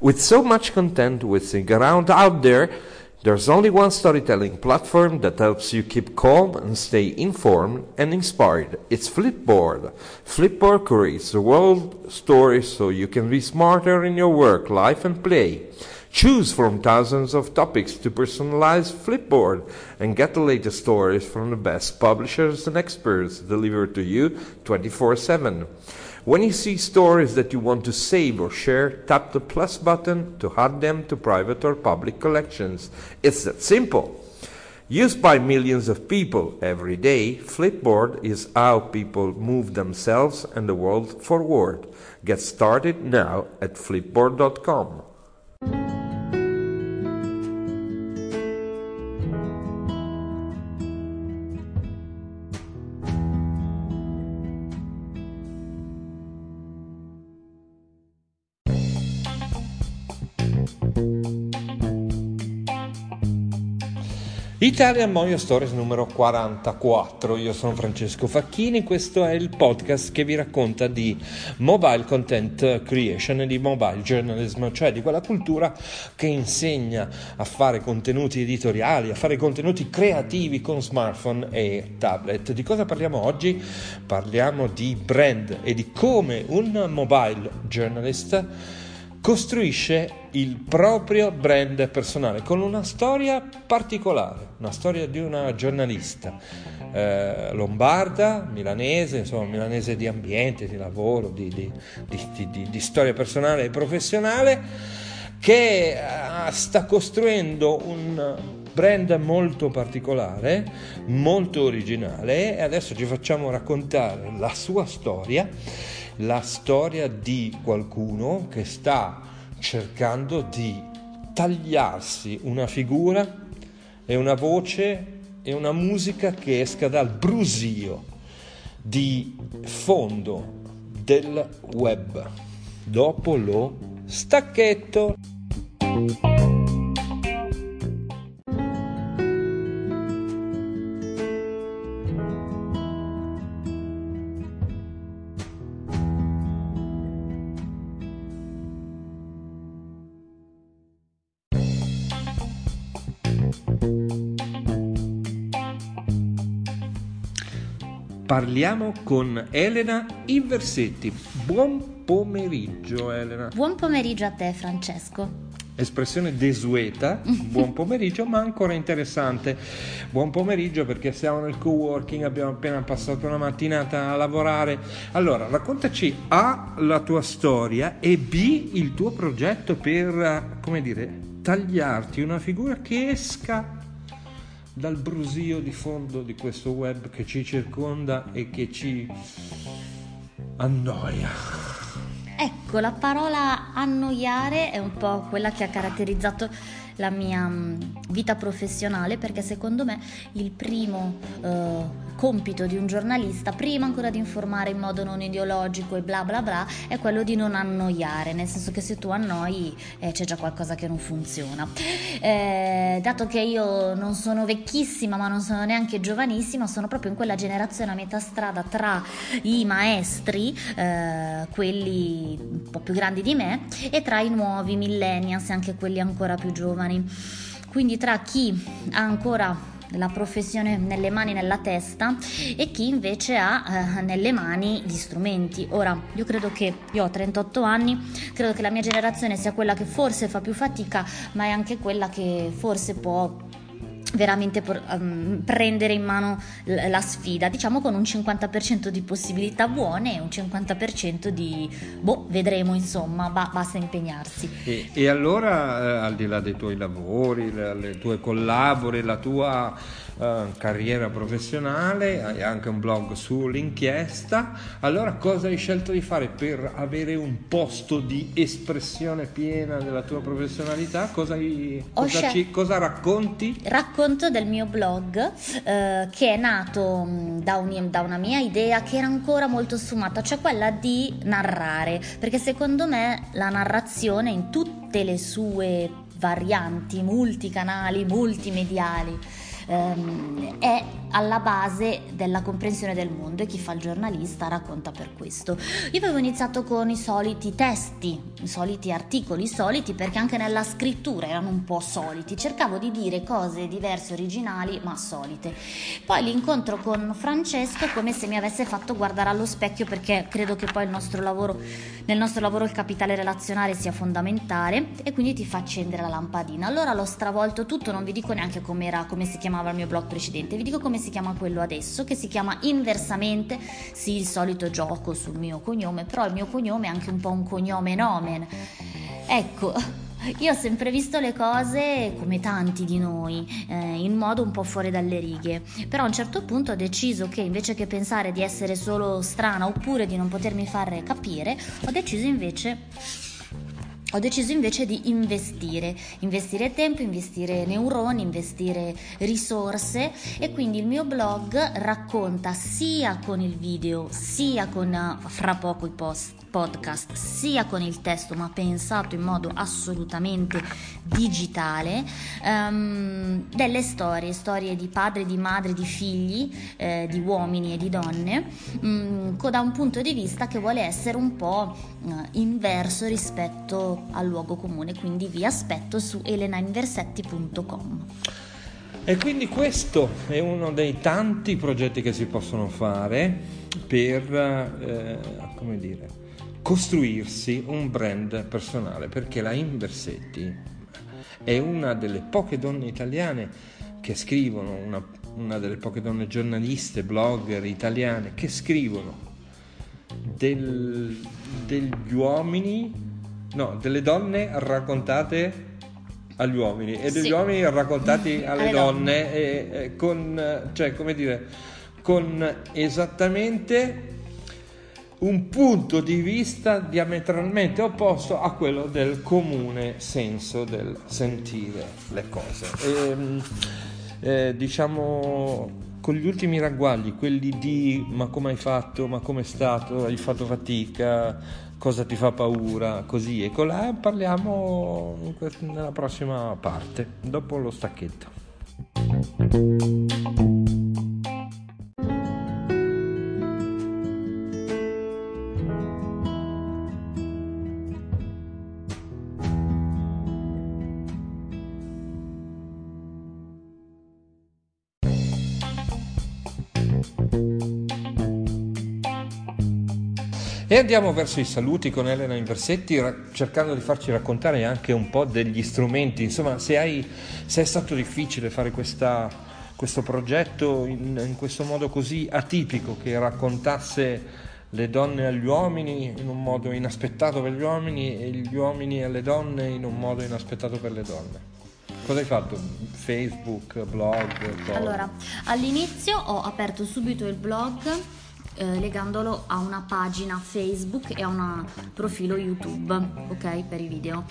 With so much content whizzing around out there, there's only one storytelling platform that helps you keep calm and stay informed and inspired. It's Flipboard. Flipboard creates the world stories so you can be smarter in your work, life, and play. Choose from thousands of topics to personalize Flipboard and get the latest stories from the best publishers and experts delivered to you 24 7. When you see stories that you want to save or share, tap the plus button to add them to private or public collections. It's that simple. Used by millions of people every day, Flipboard is how people move themselves and the world forward. Get started now at flipboard.com. Italian Moio Stories numero 44. Io sono Francesco Facchini, questo è il podcast che vi racconta di mobile content creation e di mobile journalism, cioè di quella cultura che insegna a fare contenuti editoriali, a fare contenuti creativi con smartphone e tablet. Di cosa parliamo oggi? Parliamo di brand e di come un mobile journalist costruisce il proprio brand personale con una storia particolare, una storia di una giornalista eh, lombarda, milanese, insomma milanese di ambiente, di lavoro, di, di, di, di storia personale e professionale, che eh, sta costruendo un brand molto particolare, molto originale. E adesso ci facciamo raccontare la sua storia la storia di qualcuno che sta cercando di tagliarsi una figura e una voce e una musica che esca dal brusio di fondo del web. Dopo lo stacchetto. Parliamo con Elena Inversetti. Buon pomeriggio Elena. Buon pomeriggio a te Francesco. Espressione desueta, buon pomeriggio, ma ancora interessante. Buon pomeriggio perché siamo nel co-working, abbiamo appena passato una mattinata a lavorare. Allora, raccontaci A la tua storia e B il tuo progetto per, come dire, tagliarti una figura che esca dal brusio di fondo di questo web che ci circonda e che ci annoia. Ecco, la parola annoiare è un po' quella che ha caratterizzato la mia mm, vita professionale perché secondo me il primo uh, compito di un giornalista, prima ancora di informare in modo non ideologico e bla bla bla, è quello di non annoiare, nel senso che se tu annoi eh, c'è già qualcosa che non funziona. Eh, dato che io non sono vecchissima ma non sono neanche giovanissima, sono proprio in quella generazione a metà strada tra i maestri, eh, quelli un po' più grandi di me, e tra i nuovi millennials, anche quelli ancora più giovani giovani. Quindi tra chi ha ancora la professione nelle mani, nella testa e chi invece ha eh, nelle mani gli strumenti. Ora, io credo che io ho 38 anni, credo che la mia generazione sia quella che forse fa più fatica, ma è anche quella che forse può veramente um, prendere in mano l- la sfida, diciamo con un 50% di possibilità buone e un 50% di boh, vedremo insomma, ba- basta impegnarsi. E, e allora, eh, al di là dei tuoi lavori, le, le tue collabori, la tua uh, carriera professionale, hai anche un blog sull'inchiesta, allora cosa hai scelto di fare per avere un posto di espressione piena della tua professionalità? Cosa, hai, cosa, scel- ci, cosa racconti? Racconto racconto del mio blog eh, che è nato mm, da, un, da, una mia idea che era ancora molto sfumata, cioè quella di narrare, perché secondo me la narrazione in tutte le sue varianti, multicanali, multimediali, ehm, è alla base della comprensione del mondo e chi fa il giornalista racconta per questo. Io avevo iniziato con i soliti testi, i soliti articoli, soliti perché anche nella scrittura erano un po' soliti, cercavo di dire cose diverse, originali, ma solite. Poi l'incontro con Francesco è come se mi avesse fatto guardare allo specchio perché credo che poi nostro lavoro, nel nostro lavoro il capitale relazionale sia fondamentale e quindi ti fa accendere la lampadina. Allora l'ho stravolto tutto, non vi dico neanche come si chiamava il mio blog precedente, vi dico come si chiama quello adesso, che si chiama inversamente, sì il solito gioco sul mio cognome, però il mio cognome è anche un po' un cognome nomen. Ecco, io ho sempre visto le cose come tanti di noi, eh, in modo un po' fuori dalle righe, però a un certo punto ho deciso che invece che pensare di essere solo strana oppure di non potermi far capire, ho deciso invece ho deciso invece di investire, investire tempo, investire neuroni, investire risorse e quindi il mio blog racconta sia con il video sia con fra poco i post podcast sia con il testo ma pensato in modo assolutamente digitale um, delle storie, storie di padri, di madri, di figli, eh, di uomini e di donne um, da un punto di vista che vuole essere un po' uh, inverso rispetto al luogo comune quindi vi aspetto su elenainversetti.com e quindi questo è uno dei tanti progetti che si possono fare per, eh, come dire, costruirsi un brand personale, perché la Inversetti è una delle poche donne italiane che scrivono, una, una delle poche donne giornaliste, blogger italiane che scrivono del, degli uomini, no, delle donne raccontate agli uomini e degli sì. uomini raccontati alle, alle donne, donne. E, e con, cioè, come dire, con esattamente un punto di vista diametralmente opposto a quello del comune senso del sentire le cose. E, ehm, eh, diciamo con gli ultimi ragguagli, quelli di ma come hai fatto, ma come è stato, hai fatto fatica, cosa ti fa paura, così e colà, parliamo nella prossima parte, dopo lo stacchetto. E andiamo verso i saluti con Elena Inversetti, cercando di farci raccontare anche un po' degli strumenti. Insomma, se, hai, se è stato difficile fare questa, questo progetto in, in questo modo così atipico che raccontasse le donne agli uomini in un modo inaspettato per gli uomini e gli uomini alle donne in un modo inaspettato per le donne. Cosa hai fatto? Facebook, blog? Blog? Allora, all'inizio ho aperto subito il blog eh, legandolo a una pagina Facebook e a un profilo YouTube, ok, per i video.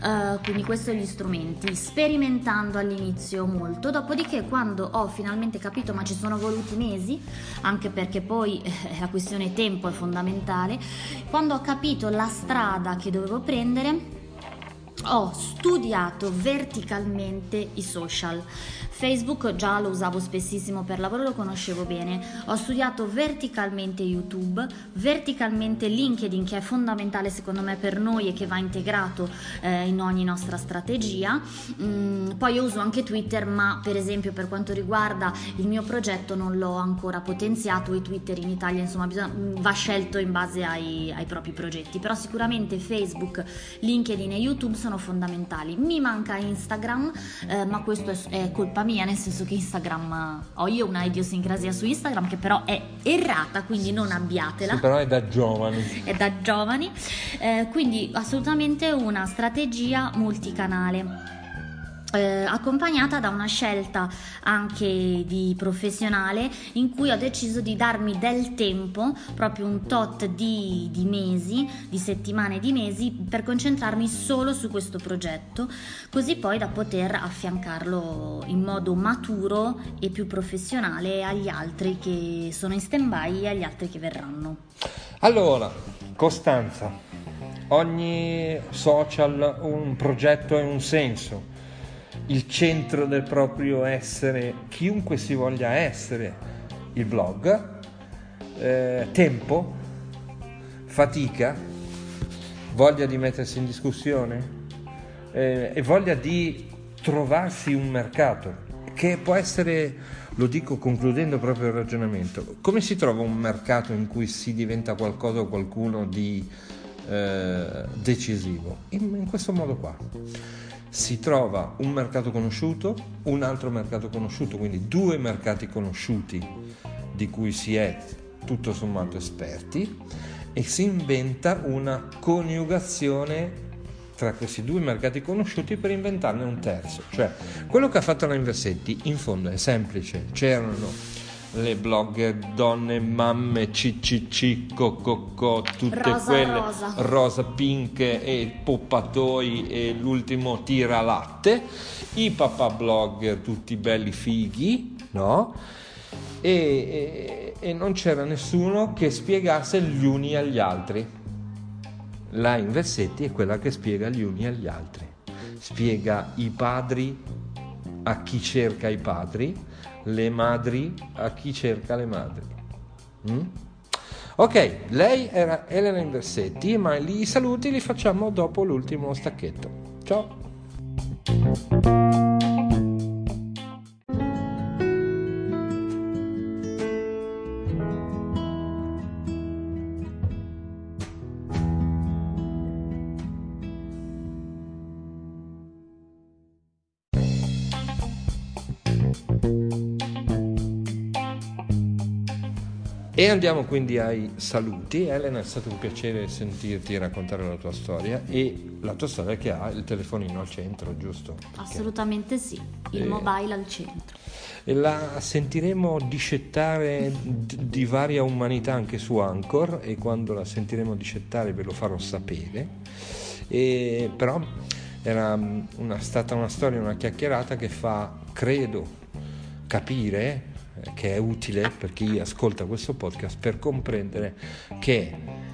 Uh, quindi questi sono gli strumenti, sperimentando all'inizio molto, dopodiché quando ho finalmente capito, ma ci sono voluti mesi, anche perché poi eh, la questione tempo è fondamentale, quando ho capito la strada che dovevo prendere, ho studiato verticalmente i social. Facebook già lo usavo spessissimo per lavoro, lo conoscevo bene. Ho studiato verticalmente YouTube, verticalmente LinkedIn che è fondamentale secondo me per noi e che va integrato eh, in ogni nostra strategia. Mm, poi uso anche Twitter, ma per esempio per quanto riguarda il mio progetto non l'ho ancora potenziato e Twitter in Italia insomma bisogna, mm, va scelto in base ai, ai propri progetti. Però sicuramente Facebook, LinkedIn e YouTube sono fondamentali. Mi manca Instagram, eh, ma questo è, è colpa mia mia, nel senso che Instagram ho io una idiosincrasia su Instagram che però è errata, quindi non abbiatela. Sì, però è da giovani. È da giovani, eh, quindi assolutamente una strategia multicanale eh, accompagnata da una scelta anche di professionale in cui ho deciso di darmi del tempo, proprio un tot di, di mesi, di settimane, di mesi, per concentrarmi solo su questo progetto, così poi da poter affiancarlo in modo maturo e più professionale agli altri che sono in stand-by e agli altri che verranno. Allora, Costanza, ogni social un progetto e un senso il centro del proprio essere, chiunque si voglia essere, il blog, eh, tempo, fatica, voglia di mettersi in discussione eh, e voglia di trovarsi un mercato che può essere, lo dico concludendo proprio il ragionamento, come si trova un mercato in cui si diventa qualcosa o qualcuno di eh, decisivo? In, in questo modo qua si trova un mercato conosciuto, un altro mercato conosciuto, quindi due mercati conosciuti di cui si è tutto sommato esperti e si inventa una coniugazione tra questi due mercati conosciuti per inventarne un terzo. Cioè, quello che ha fatto la Inversetti in fondo è semplice. C'erano le blogger donne, mamme, CCC, Cococò, tutte Rosa, quelle rosa. rosa pink e poppatoi e l'ultimo tira latte, i papà blogger tutti belli fighi, no? E, e- e non c'era nessuno che spiegasse gli uni agli altri. La Inversetti è quella che spiega gli uni agli altri. Spiega i padri a chi cerca i padri, le madri a chi cerca le madri. Mm? Ok, lei era Elena Inversetti, ma i saluti li facciamo dopo l'ultimo stacchetto. Ciao! E andiamo quindi ai saluti. Elena, è stato un piacere sentirti raccontare la tua storia e la tua storia che ha il telefonino al centro, giusto? Perché- Assolutamente sì, il Eh. mobile al centro. E la sentiremo discettare d- di varia umanità anche su Anchor e quando la sentiremo discettare ve lo farò sapere. E, però era mm, una, stata una storia, una chiacchierata che fa, credo, capire che è utile per chi ascolta questo podcast per comprendere che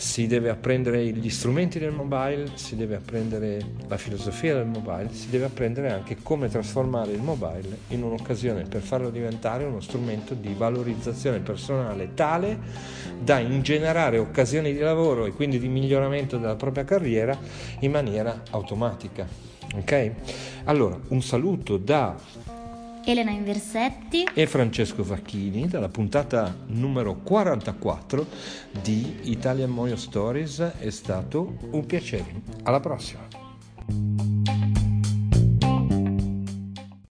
si deve apprendere gli strumenti del mobile, si deve apprendere la filosofia del mobile, si deve apprendere anche come trasformare il mobile in un'occasione per farlo diventare uno strumento di valorizzazione personale tale da ingenerare occasioni di lavoro e quindi di miglioramento della propria carriera in maniera automatica. Ok? Allora, un saluto da Elena Inversetti, e Francesco Facchini dalla puntata numero 44 di Italian Moyo Stories è stato un piacere. Alla prossima!